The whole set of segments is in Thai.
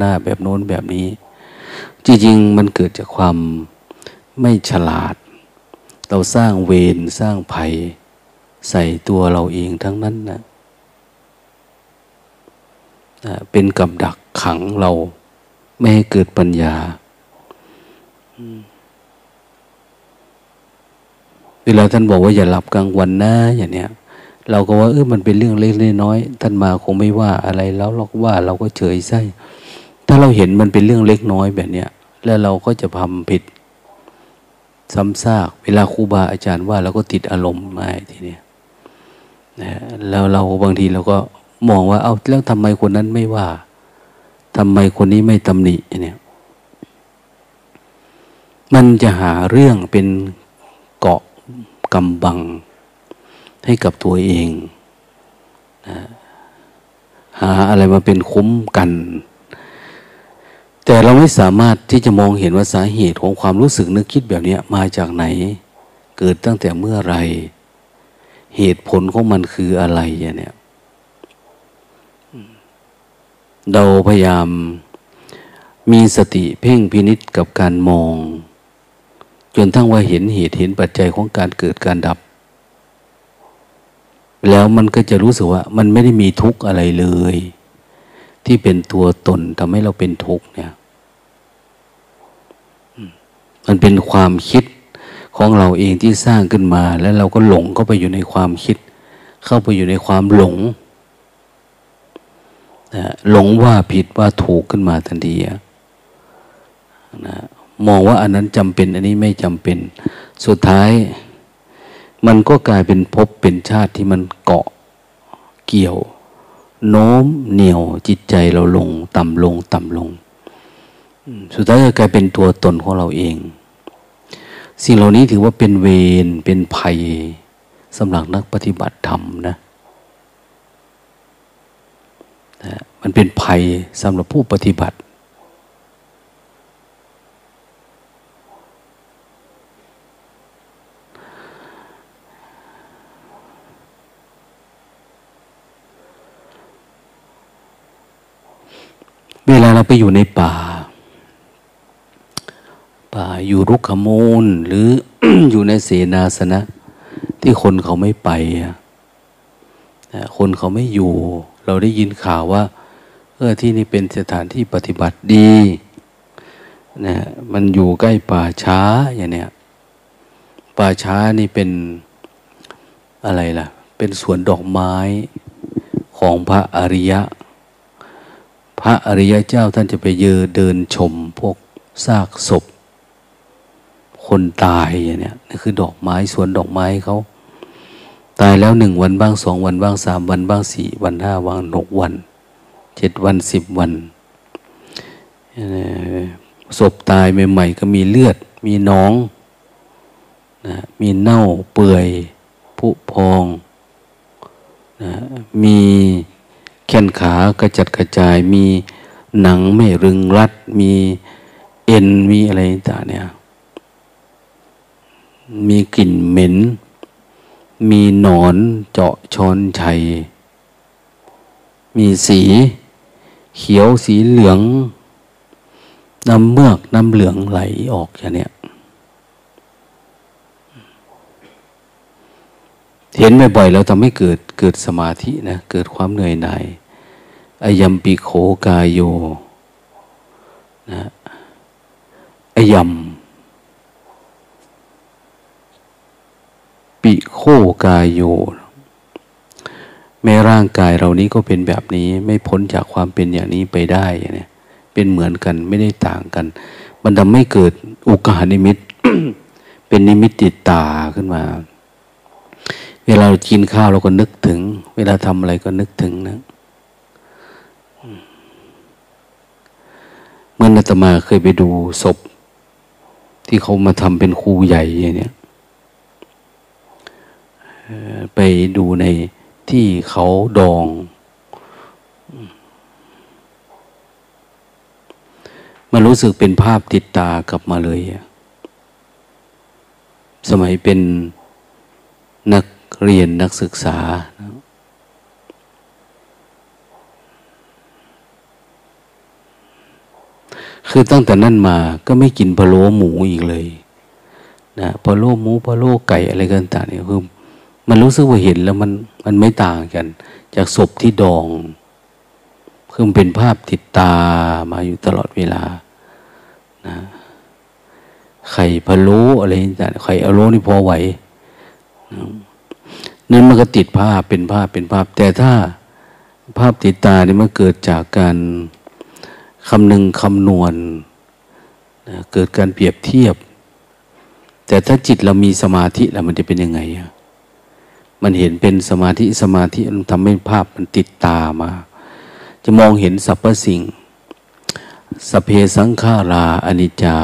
หน้าแบบโน้นแบบนี้ จริงๆ มันเกิดจากความไม่ฉลาด เราสร้างเวรสร้างภัย ใส่ตัวเราเองทั้งนั้นนะเป็นกับดักขังเรา ไม่ให้เกิดปัญญา เวลาท่านบอกว่าอย่าหลับกลางวันนะอย่างเนี้ยเราก็ว่าเออมันเป็นเรื่องเล็กน้อยท่านมาคงไม่ว่าอะไรแล้วเราก็ว่าเราก็เฉยใส่ ถ้าเราเห็นมันเป็นเรื่องเล็กน้อยแบบเนี้ยแล้วเราก็จะทำผิดซ้ำซาก เวลาครูบาอาจารย์ว่าเราก็ติดอารมณ์มาทีเนี้ยนะแล้วเราบางทีเราก็มองว่า เอาแล้วทำไมคนนั้นไม่ว่าทำไมคนนี้ไม่ตำหนิเนี่ยมันจะหาเรื่องเป็นเกาะกำบัง ให้กับตัวเองนะหาอะไรมาเป็นคุ้มกัน แต่เราไม่สามารถที่จะมองเห็นว่าสาเหตุของความรู้สึกนึกคิดแบบนี้มาจากไหน เกิดตั้งแต่เมื่อไร เหตุผลของมันคืออะไรเนี่ยเราพยายามมีสติเพ่งพินิษกับการมอง จนทั้งว่าเห็นเหตุเห็นปัจจัยของการเกิดการดับ แล้วมันก็จะรู้สึกว่า มันไม่ได้มีทุกข์อะไรเลย ที่เป็นตัวตนทำให้เราเป็นทุกข์เนี่ย มันเป็นความคิดของเราเองที่สร้างขึ้นมา แล้วเราก็หลงเข้าไปอยู่ในความคิด เข้าไปอยู่ในความหลงนะหลงว่าผิดว่าถูกขึ้นมาทันทีนะมองว่าอันนั้นจำเป็น อันนี้ไม่จำเป็น สุดท้าย มันก็กลายเป็นภพเป็นชาติที่มันเกาะเกี่ยว โน้มเหนี่ยวจิตใจเราลง ต่ำลง ต่ำลง สุดท้ายจะกลายเป็นตัวตนของเราเอง สิ่งเหล่านี้ถือว่าเป็นเวรเป็นภัยสำหรับนักปฏิบัติธรรมนะมันเป็นภัยสำหรับผู้ปฏิบัติ เวลาเราไปอยู่ในป่า ป่าอยู่รุกขมูล หรืออยู่ในเสนาสนะ ที่คนเขาไม่ไป คนเขาไม่อยู่ เราได้ยินข่าวว่า เออที่นี่เป็นสถานที่ปฏิบัติดีนะมันอยู่ใกล้ป่าช้าอย่างเนี้ยป่าช้านี่เป็นอะไรล่ะ เป็นสวนดอกไม้ของพระอริยะ พระอริยะเจ้าท่านจะไปเยอเดินชมพวกซากศพ คนตายอย่างเนี้ยนี่คือดอกไม้สวนดอกไม้เขาตายแล้วหนึ่งวันบ้างสองวันบ้างสามวันบ้างสี่วันห้าวันหกวันเจ็ดวันสิบวันศพตายใหม่ๆก็มีเลือด มีน้องนะมีเน่าเปื่อยผุพองนะมี แขนขากระจัดกระจายมีหนังไม่รึงรัด มีเอ็นมีอะไรต่างเนี่ยมีกลิ่นเหม็น มีหนอนเจาะชอนชัย มีสีเขียวสีเหลือง น้ำเมือกน้ำเหลืองไหลออกอย่างเนี้ย เห็นบ่อยๆแล้วทำให้เกิดเกิดสมาธินะเกิดความเหนื่อยหน่ายอายัมปีโขกายโยนะอายัมปิโคกายโยแม้ร่างกายเรานี้ก็เป็นแบบนี้ ไม่พ้นจากความเป็นอย่างนี้ไปได้เนี่ยเป็นเหมือนกันไม่ได้ต่างกัน มันทำให้เกิดอุกานิมิต เป็นนิมิตติดตาขึ้นมา เวลาเรากินข้าวเราก็นึกถึง เวลาทำอะไรก็นึกถึงนะเมื่อนาตมาเคยไปดูศพ ที่เขามาทำเป็นครูใหญ่เนี่ยไปดูในที่เขาดอง มันรู้สึกเป็นภาพติดตากลับมาเลย สมัยเป็นนัก เรียนนักศึกษา คือตั้งแต่นั้นมาก็ไม่กินพะโล้หมูอีกเลยนะพะโล้หมูพะโล้ไก่อะไรกันต่างเนี่ยคือมันรู้สึกว่าเห็นแล้วมันมันไม่ต่างกัน จากศพที่ดองคือมันเป็นภาพติดตามาอยู่ตลอดเวลานะไข่พะโล้อะไรต่างไข่อโลนี่พอไหวนั่ นั่นมันก็ติดภาพเป็นภาพเป็นภาพ แต่ถ้าภาพติดตาเนี่ยมันเกิดจากการคำนึงคำนวณนะเกิดการเปรียบเทียบ แต่ถ้าจิตเรามีสมาธิแล้วมันจะเป็นยังไง มันเห็นเป็นสมาธิสมาธิมันทำให้ภาพมันติดตามา จะมองเห็นสรรพสิ่งสเพสังขาราอนิจจา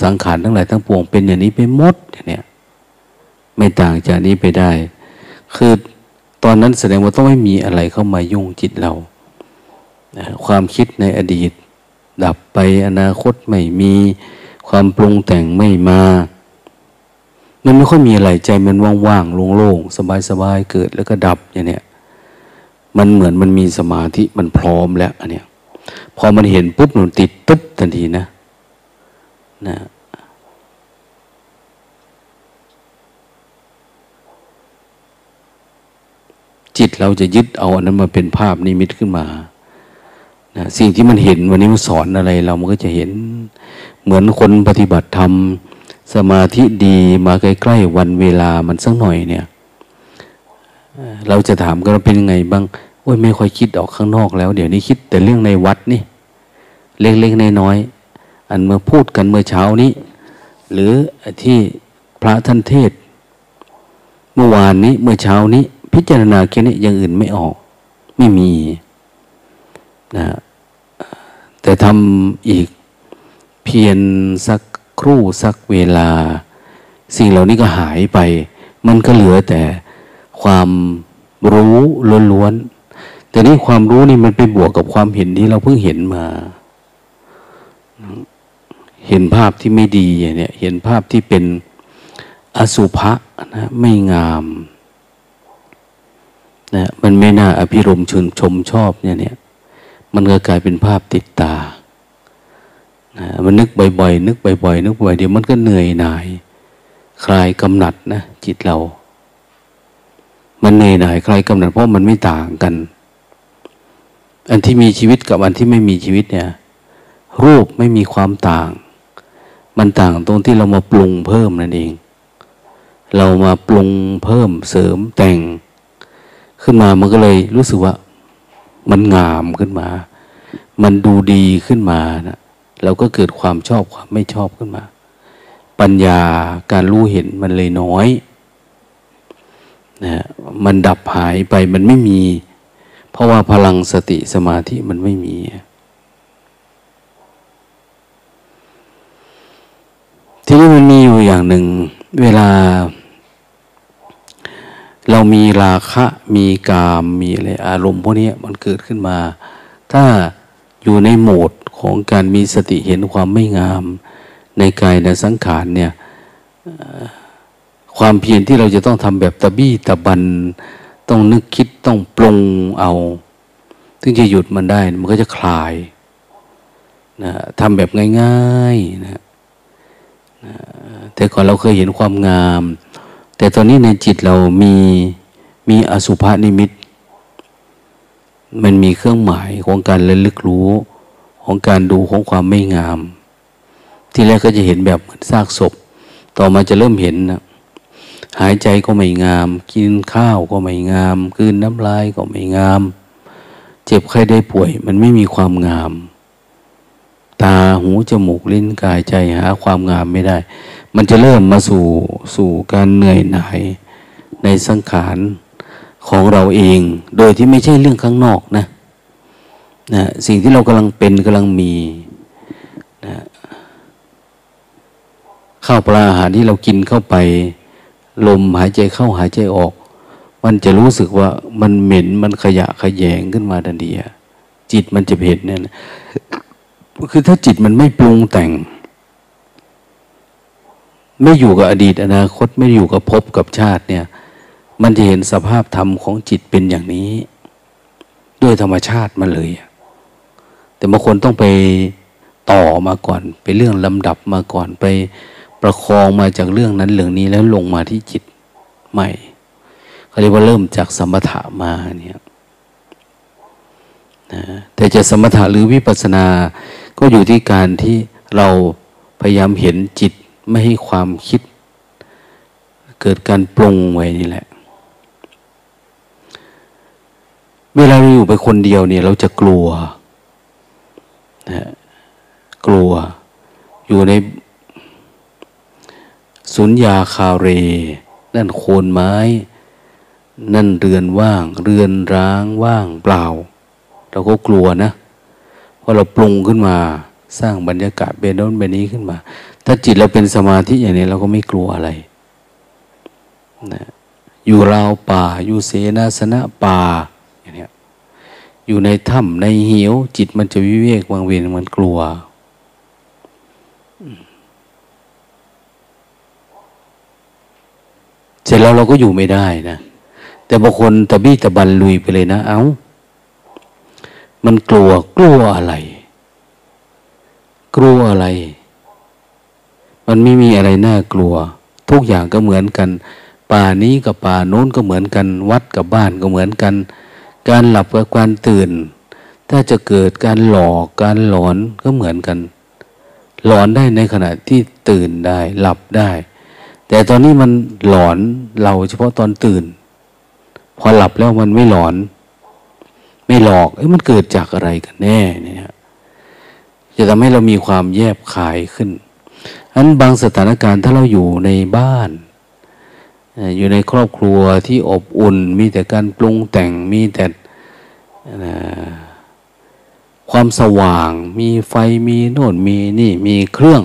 สังขารทั้งหลายทั้งปวงเป็นอย่างนี้ไปหมดเนี่ย ไม่ต่างจากนี้ไปได้ คือตอนนั้นแสดงว่าต้องไม่มีอะไรเข้ามายุ่งจิตเรา ความคิดในอดีต ดับไปอนาคตไม่มี ความปรุงแต่งไม่มา มันไม่ค่อยมีอะไรใจมันว่างๆโล่งๆสบายๆเกิดแล้วก็ดับอย่างเนี้ยมันเหมือนมันมีสมาธิมันพร้อมแล้วอันเนี้ยพอมันเห็นปุ๊บมันติดปุ๊บทันทีนะ นะ จิตเราจะยึดเอาอันนั้นมาเป็นภาพนิมิตขึ้นมานะสิ่งที่มันเห็นวันนี้มันสอนอะไร เรามันก็จะเห็น เหมือนคนปฏิบัติธรรมสมาธิดีมาใกล้ๆวันเวลามันสักหน่อยเนี่ย เราจะถามกันเป็นยังไงบ้างโอ้ยไม่ค่อยคิดออกข้างนอกแล้ว เดี๋ยวนี้คิดแต่เรื่องในวัดนี่ เล็กๆน้อยๆอันเมื่อพูดกันเมื่อเช้านี้ หรือที่พระท่านเทศ เมื่อวานนี้เมื่อเช้านี้ พิจารณาแค่นี้ยังอื่นไม่ออก ไม่มีนะแต่ทำอีกเพียงสักครู่สักเวลา สิ่งเหล่านี้ก็หายไป มันก็เหลือแต่ความรู้ล้วนๆแต่นี่ความรู้นี่มันไปบวกกับความเห็นที่เราเพิ่งเห็นมา เห็นภาพที่ไม่ดีเนี่ย เห็นภาพที่เป็นอสุภะนะไม่งาม นะมันไม่น่าอภิรมชื่นชมชอบเนี่ยเนี่ย มันก็กลายเป็นภาพติดตามันนึกบ่อยๆ นึกบ่อยๆนึกบ่อยเดี๋ยวมันก็เหนื่อยหน่าย คลายกำหนัดนะจิตเรา มันเหนื่อยหน่ายคลายกำหนัดเพราะมันไม่ต่างกัน อันที่มีชีวิตกับอันที่ไม่มีชีวิตเนี่ย รูปไม่มีความต่าง มันต่างตรงที่เรามาปรุงเพิ่มนั่นเอง เรามาปรุงเพิ่มเสริมแต่ง ขึ้นมามันก็เลยรู้สึกว่า มันงามขึ้นมา มันดูดีขึ้นมานะเราก็เกิดความชอบความไม่ชอบขึ้นมา ปัญญาการรู้เห็นมันเลยน้อยนะมันดับหายไปมันไม่มี เพราะว่าพลังสติสมาธิมันไม่มีทีนี้มันมีอยู่อย่างหนึ่ง เวลา เรามีราคะมีกามมีอะไรอารมณ์พวกนี้มันเกิดขึ้นมา ถ้าอยู่ในโหมดของการมีสติเห็นความไม่งาม ในกายในสังขารเนี่ยความเพียรที่เราจะต้องทำแบบตะบี้ตะบัน ต้องนึกคิดต้องปรุงเอาถึงจะหยุดมันได้ มันก็จะคลายนะทำแบบง่ายๆนะนะแต่ก่อนเราเคยเห็นความงาม แต่ตอนนี้ในจิตเรามีมีอสุภานิมิต มันมีเครื่องหมายของการระลึกรู้ของการดูของความไม่งาม ที่แรกก็จะเห็นแบบเหมือนซากศพ ต่อมาจะเริ่มเห็นนะหายใจก็ไม่งาม กินข้าวก็ไม่งามกืนน้ำลายก็ไม่งาม เจ็บไข้ได้ป่วย มันไม่มีความงาม ตาหูจมูกลิ้นกายใจหาความงามไม่ได้ มันจะเริ่มมาสู่สู่การเหนื่อยหน่ายในสังขารของเราเอง โดยที่ไม่ใช่เรื่องข้างนอกนะนะสิ่งที่เรากำลังเป็นกำลังมีนะข้าวปลาอาหารที่เรากินเข้าไป ลมหายใจเข้าหายใจออก มันจะรู้สึกว่ามันเหม็นมันขยะขยงขึ้นมาทันทีจิตมันจะเห็นเนี่ยคือถ้าจิตมันไม่ปรุงแต่ง ไม่อยู่กับอดีตอนาคตไม่อยู่กับภพกับชาติเนี่ย มันจะเห็นสภาพธรรมของจิตเป็นอย่างนี้ ด้วยธรรมชาติมันเลย แต่บางคนต้องไปต่อมาก่อน ไปเรื่องลำดับมาก่อนไปประคองมาจากเรื่องนั้นเรื่องนี้แล้วลงมาที่จิตใหม่เขาเรียกว่าเริ่มจากสมถะมาเนี่ยนะแต่จะสมถะหรือวิปัสสนา ก็อยู่ที่การที่เราพยายามเห็นจิต ไม่ให้ความคิด เกิดการปรุงไว้นี่แหละ เวลาเราอยู่ไปคนเดียวเนี่ย เราจะกลัวนะกลัว อยู่ในสุญญาคาเร นั่นโคนไม้ นั่นเรือนว่าง เรือนร้างว่างเปล่า เราก็กลัวนะ เพราะเราปรุงขึ้นมา สร้างบรรยากาศเบนโน้นเบนนี้ขึ้นมา ถ้าจิตเราเป็นสมาธิอย่างนี้เราก็ไม่กลัวอะไรนะอยู่ราวป่า อยู่เสนาสนะป่าอย่างนี้อยู่ในถ้ำในเหว จิตมันจะวิเวกวางเวียนมันกลัวเสร็จแล้วเราก็อยู่ไม่ได้นะ แต่บางคนตะบี้ตะบันลุยไปเลยนะ เอา้า มันกลัวกลัวอะไร กลัวอะไร มันไม่มีอะไรน่ากลัว ทุกอย่างก็เหมือนกัน ป่านี้กับป่าโน้นก็เหมือนกัน วัดกับบ้านก็เหมือนกัน การหลับกับการตื่น ถ้าจะเกิดการหลอกการหลอนก็เหมือนกัน หลอนได้ในขณะที่ตื่นได้ หลับได้ แต่ตอนนี้มันหลอนเราเฉพาะตอนตื่น พอหลับแล้วมันไม่หลอน ไม่หลอกเอ้ยมันเกิดจากอะไรกันแน่เนี่ยจะทำให้เรามีความแยบคายขึ้น อันบางสถานการณ์ถ้าเราอยู่ในบ้าน อยู่ในครอบครัวที่อบอุ่น มีแต่การปรุงแต่งมีแต่ความสว่าง มีไฟมีโน่นมีนี่มีเครื่อง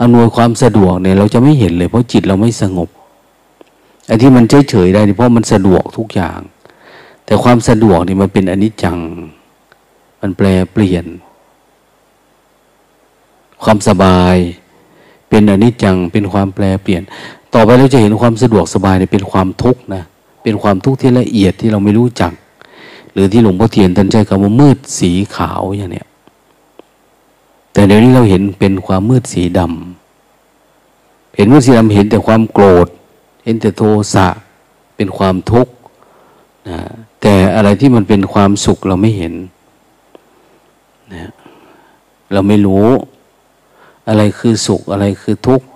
อำนวยความสะดวกเนี่ยเราจะไม่เห็นเลย เพราะจิตเราไม่สงบไอ้ที่มันเฉยๆได้เพราะมันสะดวกทุกอย่าง แต่ความสะดวกนี่มันเป็นอนิจจัง มันแปลเปลี่ยน ความสบาย เป็นอนิจจังเป็นความแปรเปลี่ยน ต่อไปเราจะเห็นความสะดวกสบายเนี่ยเป็นความทุกข์นะเป็นความทุกข์ที่ละเอียดที่เราไม่รู้จัก หรือที่หลวงพ่อเทียนท่านใช้คำว่ามืดสีขาวอย่างเนี้ยแต่เดี๋ยวนี้เราเห็นเป็นความมืดสีดำเห็นมืดสีดำเห็นแต่ความโกรธ เห็นแต่โทสะเป็นความทุกข์นะแต่อะไรที่มันเป็นความสุขเราไม่เห็นนะเราไม่รู้ อะไรคือสุขอะไรคือทุกข์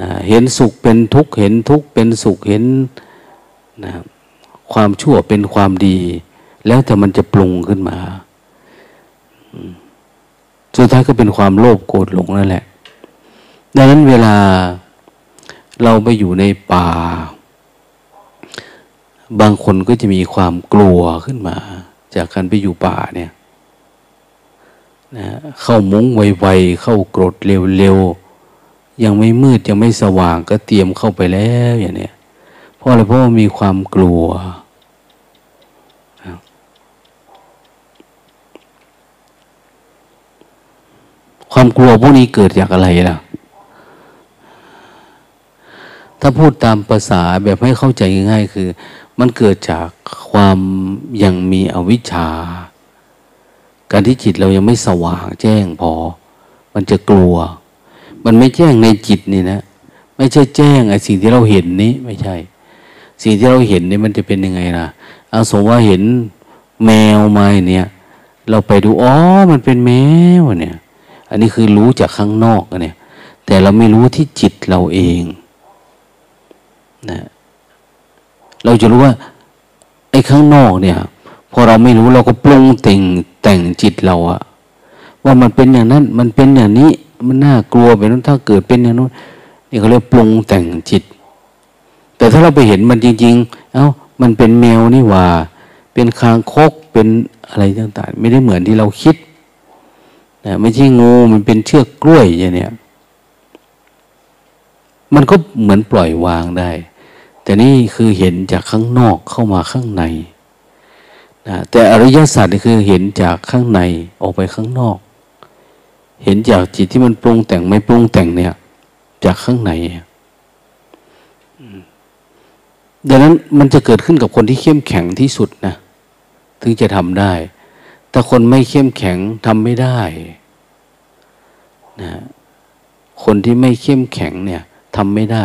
นะเห็นสุขเป็นทุกข์เห็นทุกข์เป็นสุขเห็นนะความชั่วเป็นความดี แล้วแต่มันจะปรุงขึ้นมา สุดท้ายก็เป็นความโลภโกรธหลงนั่นแหละ ดังนั้นเวลาเราไปอยู่ในป่า บางคนก็จะมีความกลัวขึ้นมา จากการไปอยู่ป่าเนี่ย นะเข้ามุ้งไวๆเข้ากรดเร็วๆยังไม่มืดยังไม่สว่างก็เตรียมเข้าไปแล้วอย่างเนี้ยเพราะอะไรเพราะมีความกลัวความกลัวพวกนี้เกิดจากอะไรล่ะ ถ้าพูดตามภาษาแบบให้เข้าใจง่ายๆคือ มันเกิดจากความยังมีอวิชชา การที่จิตเรายังไม่สว่างแจ้งพอ มันจะกลัว มันไม่แจ้งในจิตนี่นะ ไม่ใช่แจ้งไอ้สิ่งที่เราเห็นนี้ไม่ใช่ สิ่งที่เราเห็นนี่มันจะเป็นยังไงล่ะเอาสมว่าเห็นแมวมาเนี่ย เราไปดูอ๋อมันเป็นแมวเนี่ย อันนี้คือรู้จากข้างนอกเนี่ย แต่เราไม่รู้ที่จิตเราเองนะเราจะรู้ว่าไอ้ข้างนอกเนี่ย พอเราไม่รู้เราก็ปรุงแต่งแต่งจิตเราอะว่ามันเป็นอย่างนั้น มันเป็นอย่างนี้ มันน่ากลัวไปนั้นถ้าเกิดเป็นอย่างนู้นนี่เขาเรียกปรุงแต่งจิต แต่ถ้าเราไปเห็นมันจริง ๆ เอา้ามันเป็นแมวนี่ว่า เป็นคางคกเป็นอะไรต่างๆ ไม่ได้เหมือนที่เราคิดนะไม่ใช่งูมันเป็นเชือกกล้วยอย่างเนี้ยมันก็เหมือนปล่อยวางได้ แต่นี่คือเห็นจากข้างนอกเข้ามาข้างใน นะแต่อริยสัจนี่คือเห็นจากข้างในออกไปข้างนอก เห็นจากจิตที่มันปรุงแต่งไม่ปรุงแต่งเนี่ย จากข้างในดังนั้นมันจะเกิดขึ้นกับคนที่เข้มแข็งที่สุดนะถึงจะทำได้ แต่คนไม่เข้มแข็งทำไม่ได้นะคนที่ไม่เข้มแข็งเนี่ยทำไม่ได้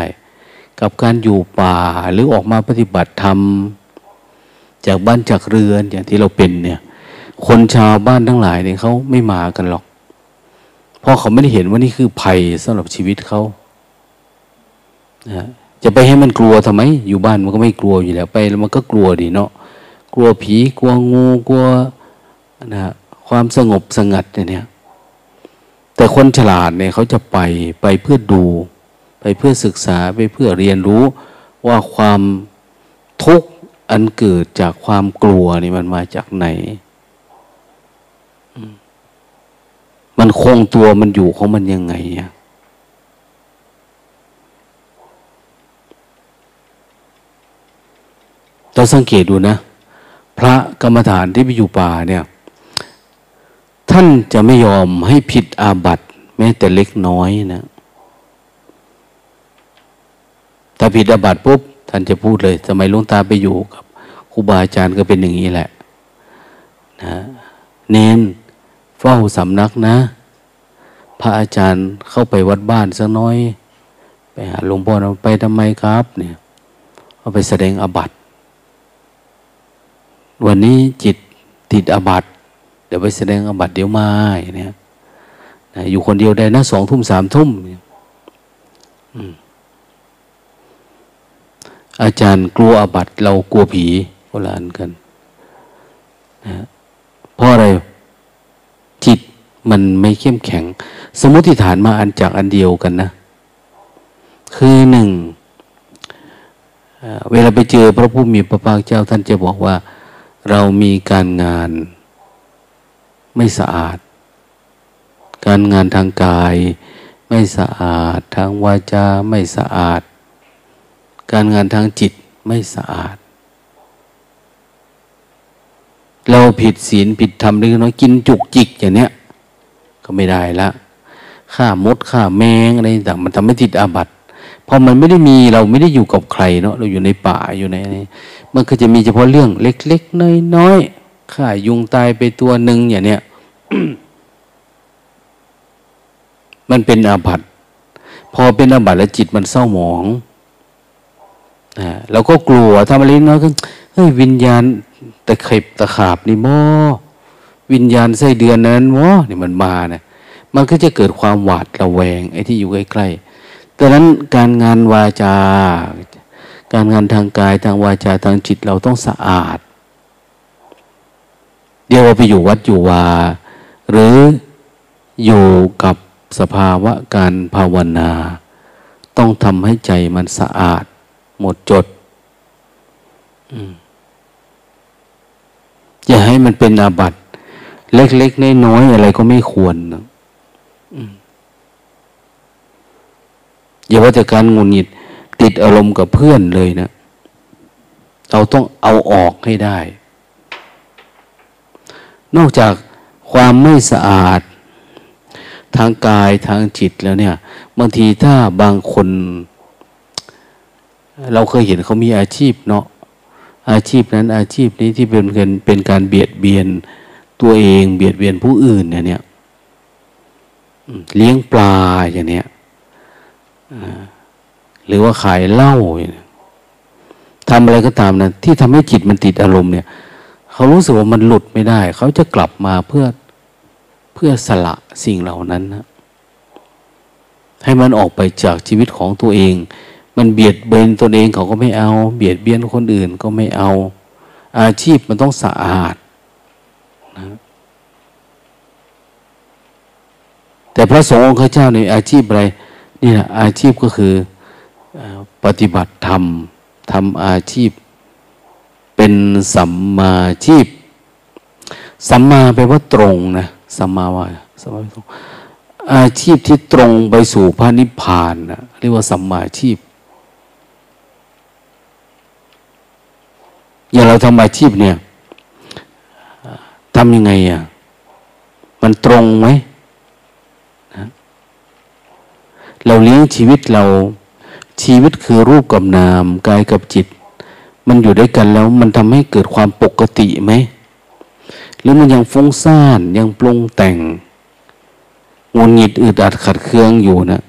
กับการอยู่ป่าหรือออกมาปฏิบัติธรรม จากบ้านจากเรือนอย่างที่เราเป็นเนี่ย คนชาวบ้านทั้งหลายเนี่ยเขาไม่มากันหรอก เพราะเขาไม่ได้เห็นว่านี่คือภัยสำหรับชีวิตเขานะจะไปให้มันกลัวทำไม อยู่บ้านมันก็ไม่กลัวอยู่แล้วไปแล้วมันก็กลัวดีเนาะกลัวผีกลัวงูกลัวนะความสงบสงัดเนี่ยแต่คนฉลาดเนี่ยเขาจะไปไปเพื่อดู ไปเพื่อศึกษาไปเพื่อเรียนรู้ว่าความทุกข์ อันเกิดจากความกลัวนี่มันมาจากไหน มันคงตัวมันอยู่ของมันยังไงอะเราสังเกตดูนะ พระกรรมฐานที่ไปอยู่ป่าเนี่ย ท่านจะไม่ยอมให้ผิดอาบัติแม้แต่เล็กน้อยนะ ถ้าผิดอาบัติปุ๊บ ท่านจะพูดเลย สมัยลุงตาไปอยู่กับครูบาอาจารย์ก็เป็นอย่างนี้แหละนะเน้นเฝ้าสำนักนะ พระอาจารย์เข้าไปวัดบ้านสักน้อย ไปหาหลวงพ่อไปทำไมครับ เนี่ยเอาไปแสดงอบัตวันนี้จิตติดอบัตเดี๋ยวไปแสดงอบัตเดี๋ยวมาอย่างนี้อยู่คนเดียวได้นะสองทุ่มสามทุ่มอ อาจารย์กลัวอาบัตเรากลัวผีโบราณกันนะเพราะอะไรจิตมันไม่เข้มแข็ง สมมติฐานมาอันจากอันเดียวกันนะ คือหนึ่งเวลาไปเจอพระผู้มีพระภาคเจ้าท่านจะบอกว่า เรามีการงานไม่สะอาด การงานทางกาย ไม่สะอาด ทางวาจาไม่สะอาด การงานทางจิตไม่สะอาด เราผิดศีลผิดธรรมเล็กน้อยกินจุกจิกอย่างเนี้ย ก็ไม่ได้ละฆ่ามดฆ่าแมงอะไรต่างมันทำให้ติดอาบัติพอมันไม่ได้มีเราไม่ได้อยู่กับใครเนาะเราอยู่ในป่าอยู่ในนี้มันก็จะมีเฉพาะเรื่องเล็กๆน้อยๆข่ายุงตายไปตัวหนึ่งอย่างเนี้ยมันเป็นอาบัติพอเป็นอาบัติแล้วจิตมันเศร้าหมอง นะเราก็กลัวทำอะไรน้อยขึ้นเฮ้ยวิญญาณตะเข็บตะขาบนี่มอวิญญาณไส้เดือนนั้นมอนี่มันมาเนะมันก็จะเกิดความหวาดระแวงไอ้ที่อยู่ใกล้ๆดังนั้นการงานวาจา การงานทางกายทางวาจาทางจิตเราต้องสะอาด เดี๋ยวเราไปอยู่วัดอยู่วา หรืออยู่กับสภาวะการภาวนา ต้องทำให้ใจมันสะอาด หมดจดอย่าให้มันเป็นอาบัติ เล็กๆน้อยๆอะไรก็ไม่ควรนะอย่าว่าแต่การงุนหงิด ติดอารมณ์กับเพื่อนเลยนะ เราต้องเอาออกให้ได้ นอกจากความไม่สะอาด ทางกายทางจิตแล้วเนี่ย บางทีถ้าบางคน เราเคยเห็นเขามีอาชีพเนาะอาชีพนั้นอาชีพนี้ที่เป็นเนเป็นการเบียดเบียนตัวเองเบียดเบียนผู้อื่นเนี่ยเนี่ยเลี้ยงปลาอย่างเนี้ยหรือว่าขายเหล้าทำอะไรก็ตามนะที่ทำให้จิตมันติดอารมณ์เนี่ย เขารู้สึกว่ามันหลุดไม่ได้ เขาจะกลับมาเพื่อเพื่อสละสิ่งเหล่านั้นนะให้มันออกไปจากชีวิตของตัวเอง มันเบียดเบียนตัวเองเขาก็ไม่เอา เบียดเบียนคนอื่นก็ไม่เอา อาชีพมันต้องสะอาดนะแต่พระสงฆ์องค์เจ้าในอาชีพอะไรนี่แหละอาชีพก็คือปฏิบัติธรรมทำอาชีพ เป็นสัมมาชีพ สัมมาแปลว่าตรงนะสัมมาว่าสัมมาตรงอาชีพที่ตรงไปสู่พระนิพพานนะเรียกว่าสัมมาชีพ อย่างเราทำอาชีพเนี่ยทำยังไงอะมันตรงไหมเราเลี้ยงชีวิตเราชีวิตคือรูปกับนามกายกับจิต มันอยู่ด้วยกันแล้วมันทำให้เกิดความปกติไหมหรือมันยังฟุ้งซ่านยังปรุงแต่งงุนหงิดอึดอัดขัดเคืองอยู่นะ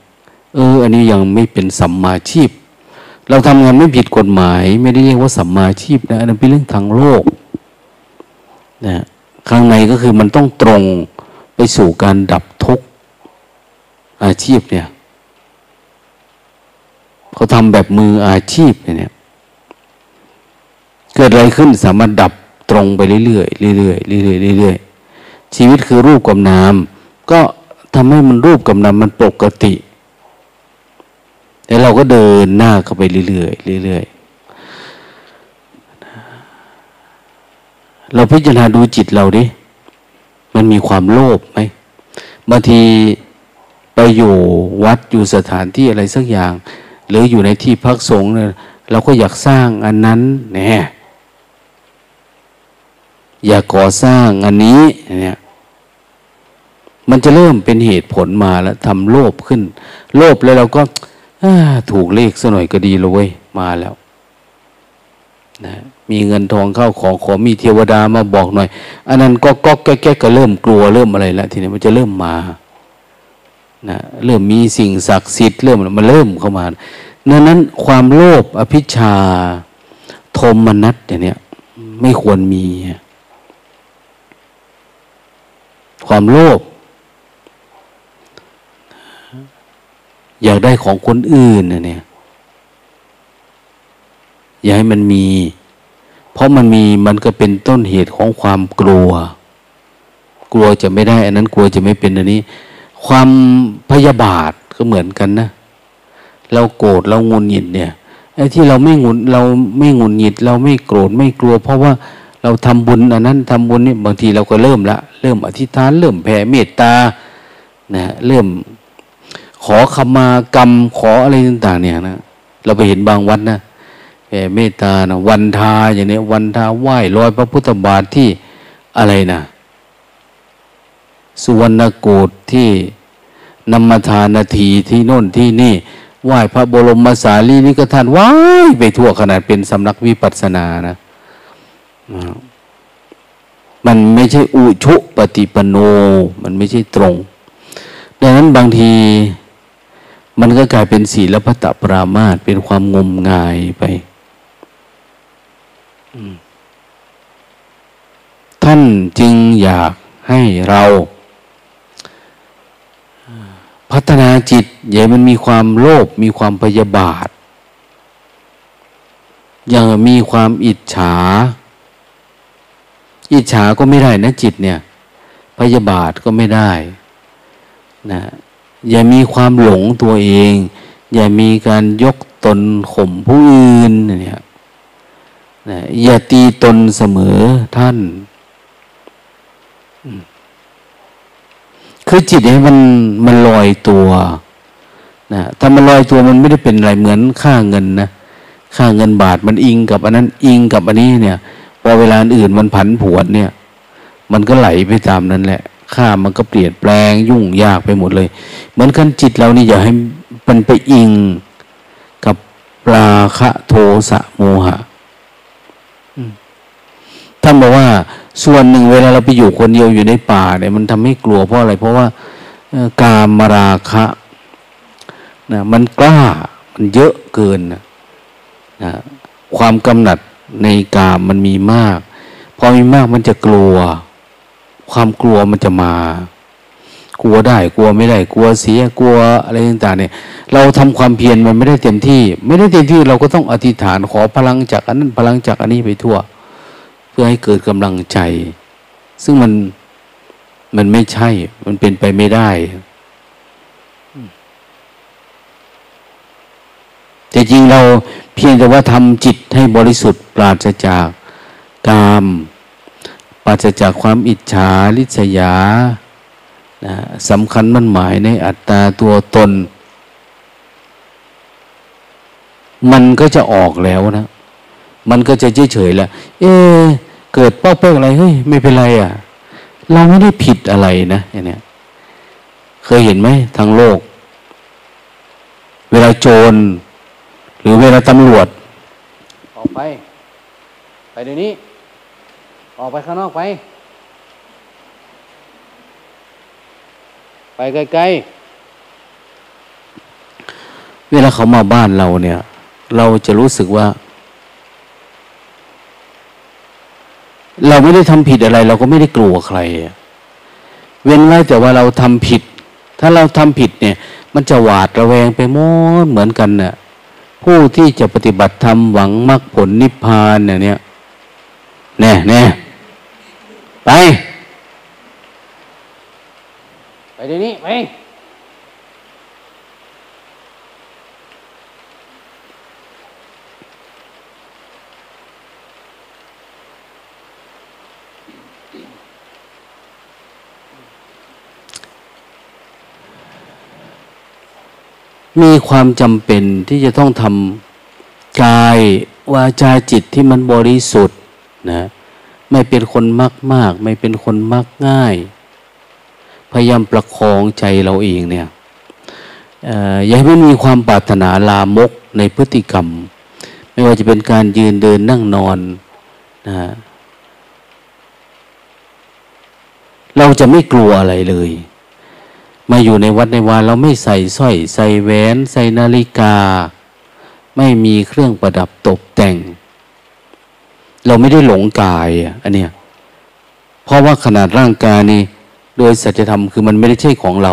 เออ อันนี้ยังไม่เป็นสัมมาชีพ เราทำงานไม่ผิดกฎหมาย ไม่ได้เรียกว่าสัมมาชีพนะอันนั้นเป็นเรื่องทางโลกนะข้างในก็คือมันต้องตรงไปสู่การดับทุกข์อาชีพเนี่ยเขาทำแบบมืออาชีพเนี่ยเกิดอะไรขึ้นสามารถดับตรงไปเรื่อยๆเรื่อยๆเรื่อยๆเรื่อยๆชีวิตคือรูปกับนามก็ทำให้มันรูปกับนามมันปกติ แล้วเราก็เดินหน้าเข้าไปเรื่อยๆเรื่อยๆเราพิจารณาดูจิตเราดิ มันมีความโลภไหมบางทีไปอยู่วัดอยู่สถานที่อะไรสักอย่าง หรืออยู่ในที่พักสงฆ์เนี่ยเราก็อยากสร้างอันนั้นแน่อยากก่อสร้างอันนี้เนี่ยมันจะเริ่มเป็นเหตุผลมาแล้วทำโลภขึ้น โลภแล้วเราก็ ถูกเลขซะหน่อยก็ดีเลยมาแล้วนะมีเงินทองเข้าของขอมีเทวดามาบอกหน่อย อันนั้นก็ก็แก้ก็เริ่มกลัวเริ่มอะไรแล้วทีนี้มันจะเริ่มมานะเริ่มมีสิ่งศักดิ์สิทธิ์เริ่มมันเริ่มเข้ามาดังนั้นความโลภอภิชาโทมนัสอย่างเนี้ยไม่ควรมี ความโลภ อยากได้ของคนอื่นนะเนี่ย อย่าให้มันมี เพราะมันมีมันก็เป็นต้นเหตุของความกลัว กลัวจะไม่ได้อันนั้นกลัวจะไม่เป็นอันนี้ ความพยาบาทก็เหมือนกันนะ เราโกรธเรางุนหงิดเนี่ยไอ้ที่เราไม่งุนเราไม่งุนหงิด เราไม่โกรธไม่กลัว เพราะว่าเราทำบุญอันนั้นทำบุญนี่บางทีเราก็เริ่มละ เริ่มอธิษฐานเริ่มแผ่เมตตานะเริ่ม ขอขมากรรมขออะไรต่างๆ เนี่ยนะเราไปเห็นบางวัดนะแผ่เมตตานะวันทาอย่างนี้วันทาไหว้ลอยพระพุทธบาทที่อะไรนะสุวรรณกูฏที่นำมาทานนาทีที่โน่นที่นี่ไหว้พระบรมสารีนิกธาตุไหว้ไปทั่วขนาดเป็นสำนักวิปัสสนานะมันไม่ใช่อุชุปฏิปโน มันไม่ใช่ตรง ดังนั้นบางที มันก็กลายเป็นศีลพัตปรามาตเป็นความงมงายไปท่านจึงอยากให้เรา พัฒนาจิตอย่ามันมีความโลภมีความพยาบาท อย่ามีความอิจฉา อิจฉาก็ไม่ได้นะจิตเนี่ย พยาบาทก็ไม่ได้ นะ อย่ามีความหลงตัวเอง อย่ามีการยกตนข่มผู้อื่นเนี่ยอย่าตีตนเสมอท่าน คือจิตให้มันมันลอยตัวนะถ้ามันลอยตัวมันไม่ได้เป็นอะไรเหมือนค่าเงินนะค่าเงินบาทมันอิงกับอันนั้นอิงกับอันนี้เนี่ยพอเวลาอื่นมันผันผวนเนี่ย มันก็ไหลไปตามนั้นแหละ ค่ามันก็เปลี่ยนแปลงยุ่งยากไปหมดเลย เหมือนกันจิตเรานี่อย่าให้มันไปอิงกับปราคะโทสะโมหะท่านบอกว่าส่วนหนึ่งเวลาเราไปอยู่คนเดียวอยู่ในป่าเนี่ยมันทำให้กลัวเพราะอะไร เพราะว่ากามมาราคะนะมันกล้ามันเยอะเกินนะนะความกำหนัดในกามมันมีมาก พอมีมากมันจะกลัว ความกลัวมันจะมา กลัวได้กลัวไม่ได้กลัวเสียกลัวอะไรต่างๆเนี่ย เราทำความเพียรมันไม่ได้เต็มที่ ไม่ได้เต็มที่เราก็ต้องอธิษฐานขอพลังจากอันนั้นพลังจากอันนี้ไปทั่ว เพื่อให้เกิดกำลังใจ ซึ่งมันมันไม่ใช่ มันเป็นไปไม่ได้แต่จริงเราเพียงแต่ว่าทำจิตให้บริสุทธิ์ปราศจากกาม ปราศจากความอิจฉาริษยานะสำคัญมันหมายในอัตตาตัวตน มันก็จะออกแล้วนะ มันก็จะเฉยๆแล้วเอ๊เกิดเป้อเป้อะไรเฮ้ยไม่เป็นไรอะ เราไม่ได้ผิดอะไรนะอย่างเนี้ยเคยเห็นไหมทางโลก เวลาโจร หรือเวลาตำรวจ ออกไป ไปเดี๋ยวนี้ ออกไปข้างนอกไป ไปไกลๆ เวลาเขามาบ้านเราเนี่ย เราจะรู้สึกว่า เราไม่ได้ทำผิดอะไร เราก็ไม่ได้กลัวใคร เว้นไว้แต่ว่าเราทำผิด ถ้าเราทำผิดเนี่ย มันจะหวาดระแวงไปหมดเหมือนกันเนะ่ะผู้ที่จะปฏิบัติธรรมหวังมรรคผลนิพพานเนี่ยเนี่ยแน่แน่ ไป ไปเดี๋ยวนี้ไปมีความจำเป็นที่จะต้องทำกายวาจาจิตที่มันบริสุทธิ์นะ ไม่เป็นคนมักมาก ไม่เป็นคนมักง่าย พยายามประคองใจเราเองเนี่ยอย่าให้ไม่มีความปรารถนาลามกในพฤติกรรม ไม่ว่าจะเป็นการยืนเดินนั่งนอนนะเราจะไม่กลัวอะไรเลย มาอยู่ในวัดในวาเราไม่ใส่สร้อย ใส่แหวน ใส่นาฬิกา ไม่มีเครื่องประดับตกแต่ง เราไม่ได้หลงกายอันเนี้ยเพราะว่าขนาดร่างกายนี่โดยสัจธรรมคือมันไม่ได้ใช่ของเรา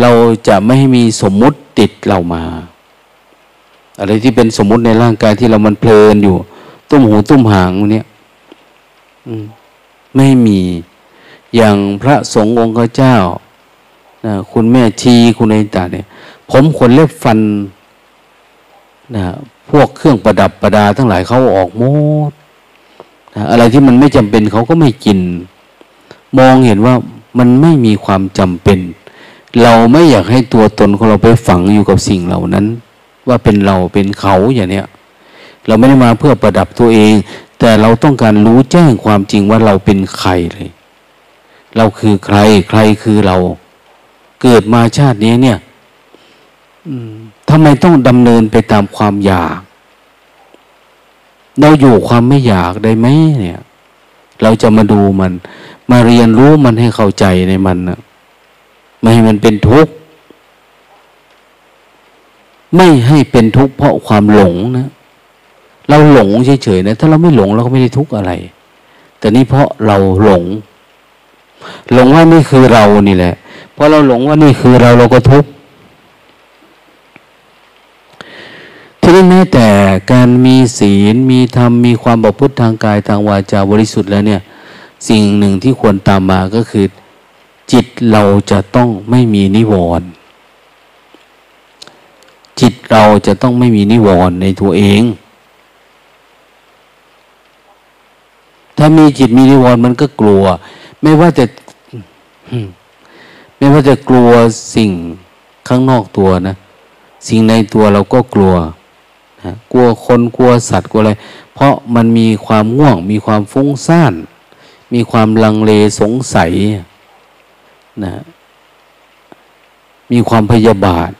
เราจะไม่ให้มีสมมุติติดเรามา อะไรที่เป็นสมมุติในร่างกายที่เรามันเพลินอยู่ ตุ้มหูตุ้มหางเนี้ยไม่มีอย่างพระสงฆ์องค์เจ้านะคุณแม่ชีคุณอะไรต่างเนี่ย ผมขนเล็บฟันนะพวกเครื่องประดับประดาทั้งหลายเขาออกหมด อะไรที่มันไม่จำเป็นเขาก็ไม่กิน มองเห็นว่ามันไม่มีความจำเป็น เราไม่อยากให้ตัวตนของเราไปฝังอยู่กับสิ่งเหล่านั้น ว่าเป็นเราเป็นเขาอย่างเนี้ยเราไม่ได้มาเพื่อประดับตัวเอง แต่เราต้องการรู้แจ้งความจริงว่าเราเป็นใครเลย เราคือใครใครคือเรา เกิดมาชาตินี้เนี่ยทำไมต้องดำเนินไปตามความอยาก เราอยู่ความไม่อยากได้ไหมเนี่ย เราจะมาดูมัน มาเรียนรู้มันให้เข้าใจในมันนะไม่ให้มันเป็นทุกข์ไม่ให้เป็นทุกข์เพราะความหลงนะ เราหลงเฉยๆนะถ้าเราไม่หลงเราก็ไม่ได้ทุกข์อะไร แต่นี่เพราะเราหลง หลงว่านี่คือเรานี่แหละเพอเราหลงว่านี่คือเราเราก็ทุกข์ ทีนี้แม้แต่การมีศีลมีธรรมมีความประพฤติทางกายทางวาจาบริสุทธิ์แล้วเนี่ย สิ่งหนึ่งที่ควรตามมาก็คือ จิตเราจะต้องไม่มีนิวรณ์จิตเราจะต้องไม่มีนิวรณ์ในตัวเอง ถ้ามีจิตมีนิวรณ์มันก็กลัว ไม่ว่าจะไม่ว่าจะกลัวสิ่งข้างนอกตัวนะ สิ่งในตัวเราก็กลัว นะกลัวคนกลัวสัตว์กลัวอะไร เพราะมันมีความง่วง มีความฟุ้งซ่าน มีความลังเลสงสัยนะมีความพยาบาท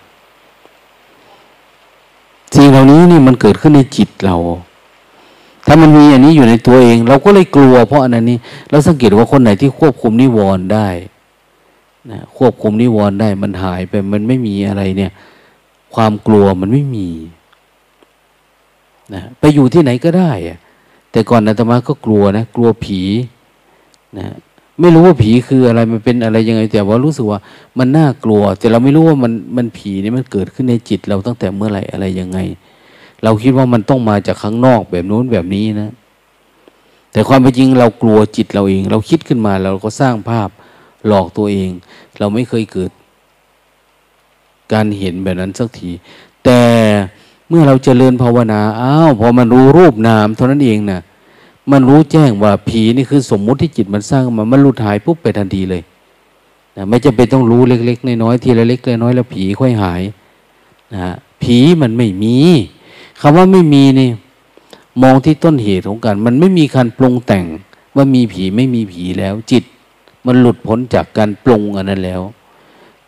สิ่งเหล่านี้นี่มันเกิดขึ้นในจิตเรา ถ้ามันมีอันนี้อยู่ในตัวเอง เราก็เลยกลัว เพราะอันนี้เราสังเกตว่าคนไหนที่ควบคุมนิวรณ์ได้นะควบคุมนิวรณ์ได้มันหายไปมันไม่มีอะไรเนี่ย ความกลัวมันไม่มี นะไปอยู่ที่ไหนก็ได้แต่ก่อนอาตมาก็กลัวนะ กลัวผีนะไม่รู้ว่าผีคืออะไรมันเป็นอะไรยังไง แต่ว่ารู้สึกว่ามันน่ากลัว แต่เราไม่รู้ว่ามันมันผีนี่มันเกิดขึ้นในจิตเราตั้งแต่เมื่อไหร่อะไรยังไง เราคิดว่ามันต้องมาจากข้างนอกแบบนู้นแบบนี้นะ แต่ความเป็นจริงเรากลัวจิตเราเอง เราคิดขึ้นมาเราก็สร้างภาพหลอกตัวเอง เราไม่เคยเกิด การเห็นแบบนั้นสักที แต่ เมื่อเราเจริญภาวนาอ้าวพอมันรู้รูปนามเท่านั้นเองนะ่ะ มันรู้แจ้งว่าผีนี่คือสมมุติที่จิตมันสร้างมามันลุดหายปุ๊บไปทันทีเลยนะไม่จำเป็นต้องรู้เล็ก ๆ น้อยๆทีละเล็กน้อยแล้วผีค่อยหายนะผีมันไม่มีคำว่าไม่มีนี่มองที่ต้นเหตุของการมันไม่มีการปรุงแต่งว่ามีผีไม่มีผีแล้วจิต มันหลุดพ้นจากการปรุงอันนั้นแล้ว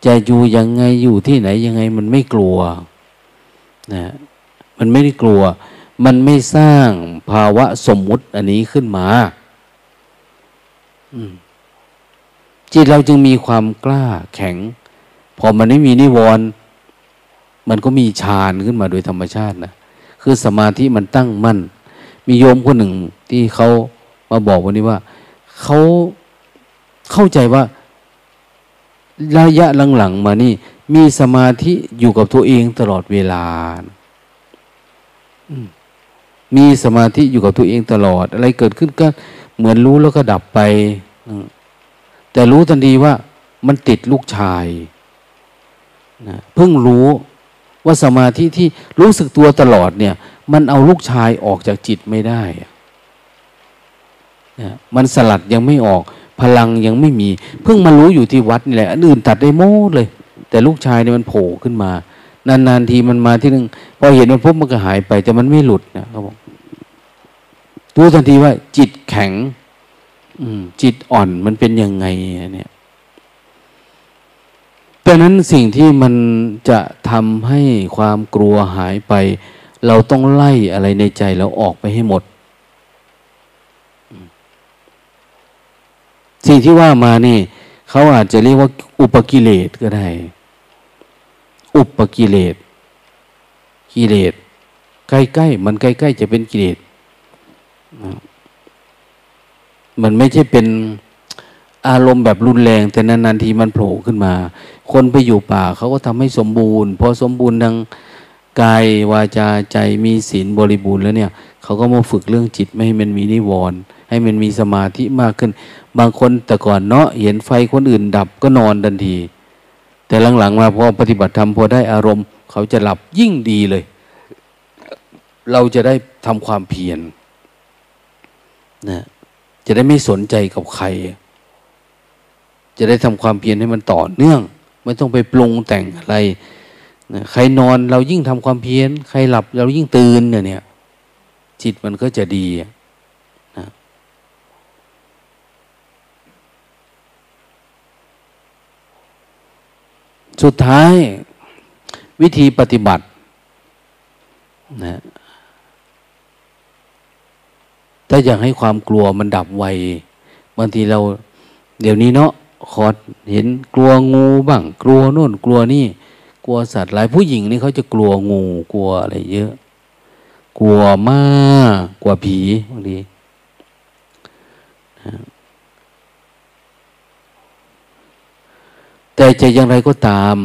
จะอยู่ยังไงอยู่ที่ไหนยังไงมันไม่กลัวนะ มันไม่ได้กลัว มันไม่สร้างภาวะสมมุติอันนี้ขึ้นมาจิตเราจึงมีความกล้าแข็ง พอมันไม่มีนิวรณ์มันก็มีฌานขึ้นมาโดยธรรมชาตินะคือสมาธิมันตั้งมั่น มีโยมคนหนึ่งที่เขามาบอกวันนี้ว่าเขาเข้าใจว่าระยะหลังๆมานี่ มีสมาธิอยู่กับตัวเองตลอดเวลา มีสมาธิอยู่กับตัวเองตลอด อะไรเกิดขึ้นก็เหมือนรู้แล้วก็ดับไป แต่รู้ทันทีว่ามันติดลูกชายนะเพิ่งรู้ว่าสมาธิที่รู้สึกตัวตลอดเนี่ย มันเอาลูกชายออกจากจิตไม่ได้นะมันสลัดยังไม่ออก พลังยังไม่มี เพิ่งมารู้อยู่ที่วัดนี่แหละ อันอื่นตัดได้โม้เลย แต่ลูกชายเนี่ยมันโผล่ขึ้นมา นานๆทีมันมาที่หนึ่งพอเห็นมันปุ๊บมันก็หายไป แต่มันไม่หลุดนะเขาบอกรู้ทันทีว่า จิตแข็ง อืม จิตอ่อนมันเป็นยังไงเนี่ยดังนั้นสิ่งที่มันจะทำให้ความกลัวหายไป เราต้องไล่อะไรในใจเราออกไปให้หมด สิ่งที่ว่ามานี่ เขาอาจจะเรียกว่าอุปกิเลสก็ได้ อุปกิเลสกิเลสใกล้ๆมันใกล้ๆจะเป็นกิเลสมันไม่ใช่เป็นอารมณ์แบบรุนแรง แต่นานๆทีมันโผล่ขึ้นมา คนไปอยู่ป่าเขาก็ทำให้สมบูรณ์พอสมบูรณ์ดังกายวาจาใจมีศีลบริบูรณ์แล้วเนี่ย เขาก็มาฝึกเรื่องจิตไม่ให้มันมีนิวรณ์ให้มันมีสมาธิมากขึ้น บางคนแต่ก่อนเนาะเห็นไฟคนอื่นดับก็นอนทันที แต่หลังๆมาพอปฏิบัติธรรมพอได้อารมณ์ เขาจะหลับยิ่งดีเลย เราจะได้ทำความเพียรนะจะได้ไม่สนใจกับใคร จะได้ทำความเพียรให้มันต่อเนื่อง ไม่ต้องไปปรุงแต่งอะไรนะใครนอนเรายิ่งทำความเพียรใครหลับเรายิ่งตื่นเนี่ยเนี่ยจิตมันก็จะดี สุดท้ายวิธีปฏิบัตินะถ้าอยากให้ความกลัวมันดับไวบางทีเราเดี๋ยวนี้เนาะคอดเห็นกลัวงูบ้าง กลัวโน่นกลัวนี่ กลัวสัตว์หลายผู้หญิงนี่เขาจะกลัวงูกลัวอะไรเยอะ กลัวมากกลัวผีบางที แต่จะอย่างไรก็ตาม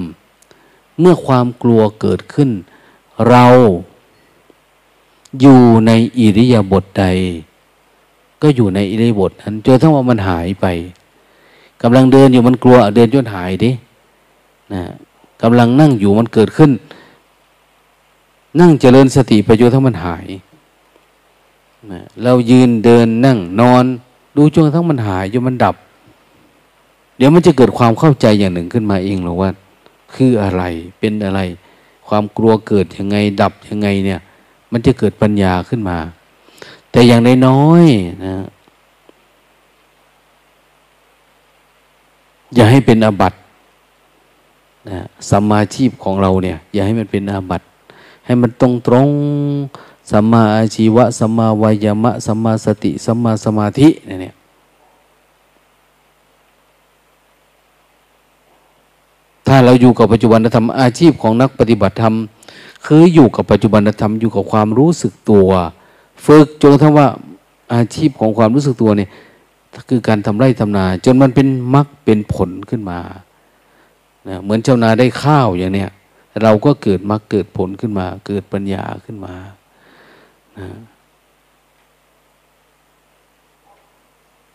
เมื่อความกลัวเกิดขึ้น เราอยู่ในอิริยาบถใด ก็อยู่ในอิริยาบถนั้นจนทั้งว่ามันหายไปกำลังเดินอยู่มันกลัวเดินจนหายดินะกำลังนั่งอยู่มันเกิดขึ้น นั่งเจริญสติไปจนทั้งมันหายนะเรายืนเดินนั่งนอน ดูจนทั้งมันหายจนมันดับ เดี๋ยวมันจะเกิดความเข้าใจอย่างหนึ่งขึ้นมาเองหรอว่า คืออะไรเป็นอะไร ความกลัวเกิดยังไงดับยังไงเนี่ย มันจะเกิดปัญญาขึ้นมา แต่อย่างน้อยๆนะอย่าให้เป็นอาบัตินะสัมมาชีพของเราเนี่ย อย่าให้มันเป็นอาบัติ ให้มันตรงตรงสัมมาอาชีวะสัมมาวายามะสัมมาสติสัมมาสมาธิเนี่ยถ้า เราอยู่กับปัจจุบันธรรมอาชีพของนักปฏิบัติธรรม คืออยู่กับปัจจุบันธรรมอยู่กับความรู้สึกตัว ฝึกจนทั้งว่าอาชีพของความรู้สึกตัวเนี่ยคือการทำไร่ทำนา จนมันเป็นมรรคเป็นผลขึ้นมานะเหมือนชาวนาได้ข้าวอย่างเนี้ยเราก็เกิดมรรคเกิดผลขึ้นมา เกิดปัญญาขึ้นมานะ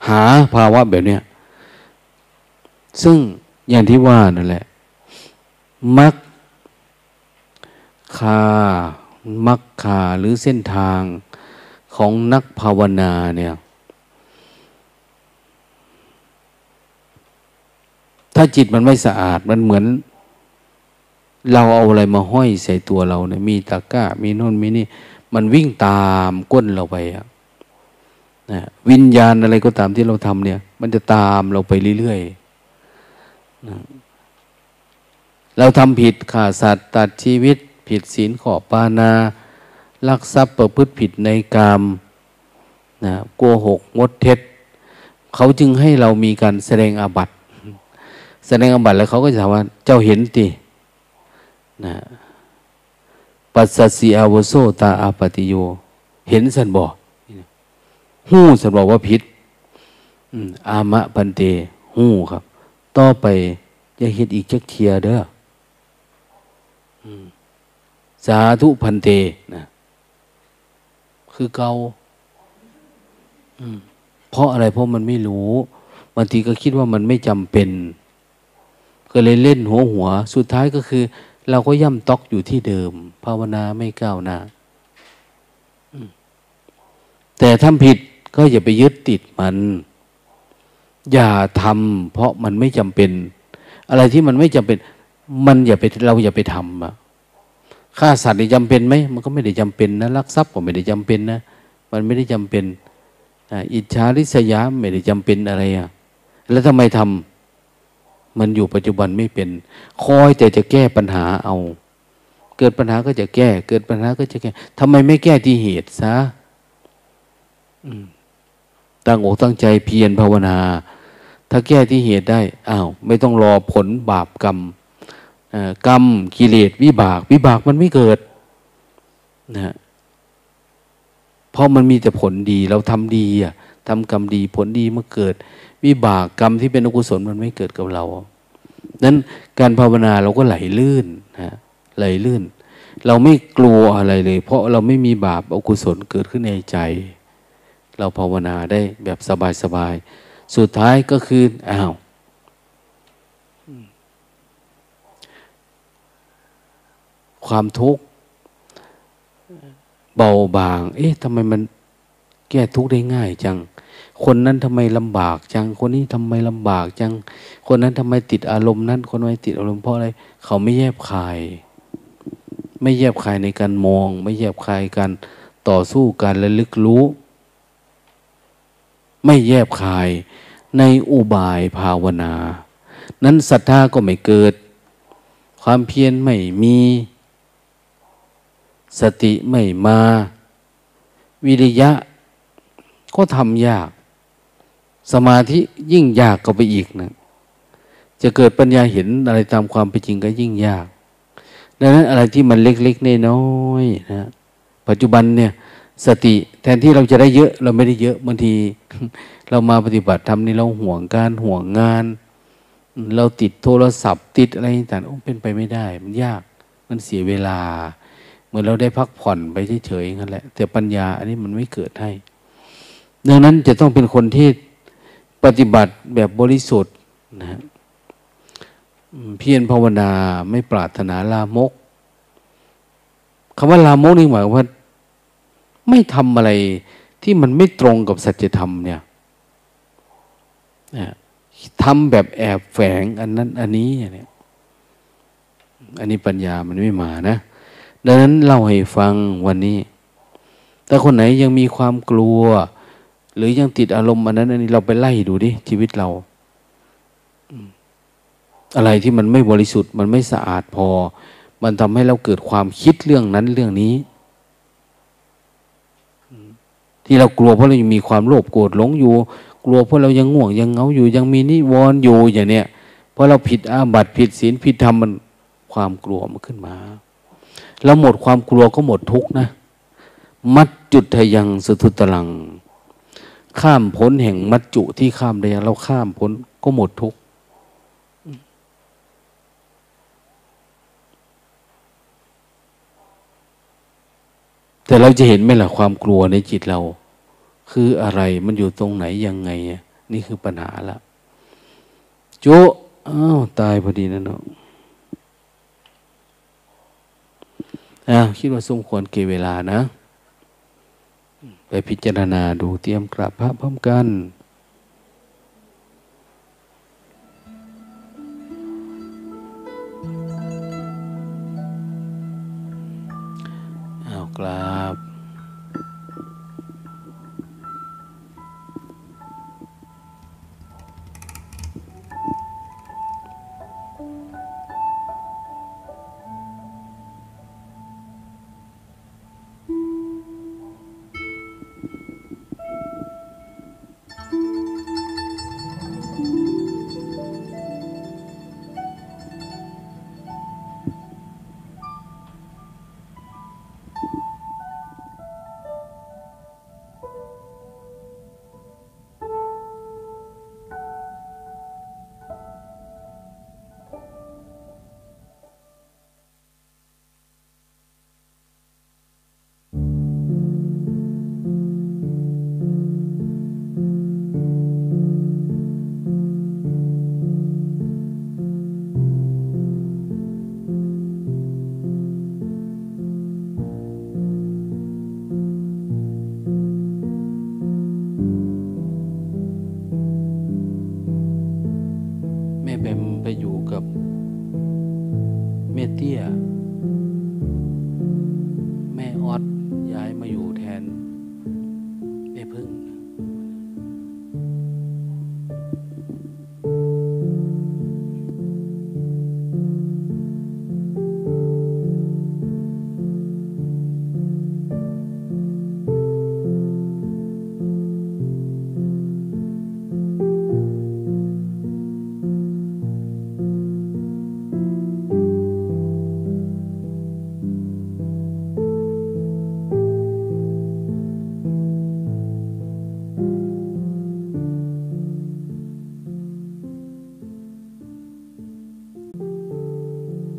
หาภาวะแบบเนี้ยซึ่งอย่างที่ว่านั่นแหละ มรรคคา มักคาหรือเส้นทางของนักภาวนาเนี่ย ถ้าจิตมันไม่สะอาดมันเหมือน เราเอาอะไรมาห้อยใส่ตัวเราเนี่ยมีตะกร้า มีโน่นมีนี่ มันวิ่งตามก้นเราไปอะนะวิญญาณอะไรก็ตามที่เราทำเนี่ย มันจะตามเราไปเรื่อยๆนะ เราทำผิดฆ่าสัตว์ตัดชีวิต ผิดศีลขอปานาลักทรัพย์ประพฤติผิดในกามนะโกหกงดเท็จ เขาจึงให้เรามีการแสดงอาบัติ แสดงอาบัตแล้วเขาก็จะถามว่า เจ้าเห็นตินะปัสสสีอาวโซตาอาปติโย เห็นสันบอกหู้สันบอกว่าผิดอามะปันเตหู้ครับ ต่อไปจะเห็นอีกจักเทียเด้อ สาธุพันเตนะคือเกาเพราะอะไรเพราะมันไม่รู้บางทีก็คิดว่ามันไม่จำเป็น ก็เลยเล่นหัวหัว สุดท้ายก็คือ เราก็ย่ำตอกอยู่ที่เดิม ภาวนาไม่ก้าวหน้าแต่ทำผิดก็อย่าไปยึดติดมัน อย่าทำเพราะมันไม่จำเป็น อะไรที่มันไม่จำเป็น มันอย่าไปเราอย่าไปทำอะฆ่าสัตว์ได้จำเป็นไหมมันก็ไม่ได้จำเป็นนะลักทรัพย์ก็ไม่ได้จำเป็นนะ มันไม่ได้จำเป็นอิจฉาริษยาไม่ได้จำเป็นอะไรอะแล้วทำไมทำมันอยู่ปัจจุบันไม่เป็น คอยแต่จะแก้ปัญหาเอา เกิดปัญหาก็จะแก้ เกิดปัญหาก็จะแก้ทำไมไม่แก้ที่เหตุซะตั้งอกตั้งใจเพียรภาวนา ถ้าแก้ที่เหตุได้อ้าวไม่ต้องรอผลบาปกรรม กรรมกิเลสวิบาก วิบากมันไม่เกิดนะเพราะมันมีแต่ผลดีเราทำดีอะทำกรรมดีผลดีเมื่อเกิด วิบากกรรมที่เป็นอกุศลมันไม่เกิดกับเรานั้นการภาวนาเราก็ไหลลื่นนะไหลลื่น เราไม่กลัวอะไรเลย เพราะเราไม่มีบาปอกุศลเกิดขึ้นในใจ เราภาวนาได้แบบสบายๆสุดท้ายก็คืออ้าว ความทุกข์เบาบาง เอ๊ะทำไมมันแก้ทุกข์ได้ง่ายจัง คนนั้นทำไมลำบากจัง คนนี้ทำไมลำบากจัง คนนั้นทำไมติดอารมณ์นั้น คนนี้ติดอารมณ์เพราะอะไร เขาไม่แยบคาย ไม่แยบคายในการมอง ไม่แยบคายการต่อสู้การระลึกรู้ ไม่แยบคายในอุบายภาวนา นั้นศรัทธาก็ไม่เกิด ความเพียรไม่มี สติไม่มา วิริยะก็ทำยาก สมาธิยิ่งยากก็ไปอีกนะ จะเกิดปัญญาเห็นอะไรตามความเป็นจริงก็ยิ่งยาก ดังนั้นอะไรที่มันเล็กๆน้อยๆนะ ปัจจุบันเนี่ยสติแทนที่เราจะได้เยอะ เราไม่ได้เยอะบางที เรามาปฏิบัติทำนี่เราห่วงการห่วงงาน เราติดโทรศัพท์ติดอะไรต่างๆเป็นไปไม่ได้ มันยากมันเสียเวลา มือนเราได้พักผ่อนไปเฉยๆนั่นแหละ แต่ปัญญาอันนี้มันไม่เกิดให้ ดังนั้นจะต้องเป็นคนที่ปฏิบัติแบบบริสุทธิ์นะเพียรภาวนาไม่ปรารถนาลามกคำว่าลามกนี่หมายว่าไม่ทำอะไรที่มันไม่ตรงกับสัจธรรมเนี่ยทำแบบแอบแฝงอันนั้น อันนี้เนี่ยอันนี้ปัญญามันไม่มานะ ดังนั้นเล่าให้ฟังวันนี้แต่คนไหนยังมีความกลัว หรือยังติดอารมณ์อันนั้นอันนี้เราไปไล่ดูดิชีวิตเรา อะไรที่มันไม่บริสุทธิ์ มันไม่สะอาดพอ มันทำให้เราเกิดความคิดเรื่องนั้นเรื่องนี้ ที่เรากลัวเพราะเรายังมีความโลภโกรธหลงอยู่ กลัวเพราะเรายังง่วงยังเงาอยู่ ยังมีนิวรณ์อยู่อย่างเนี้ยเพราะเราผิดอาบัติผิดศีลผิดธรรมมันความกลัวมันขึ้นมา แล้วหมดความกลัวก็หมดทุกนะ มัดจุดทยังสุทุตลัง ข้ามพ้นแห่งมัดจุที่ข้ามได้เราข้ามพ้นก็หมดทุกแต่เราจะเห็นไหมล่ะความกลัวในจิตเรา คืออะไรมันอยู่ตรงไหนยังไง นี่คือปัญหาละโจอ้าวตายพอดีนะเนาะ นะคิดว่าสมควรเกเวลานะ ไปพิจารณาดูเตรียมกราบพระพร้อมกันเอากราบ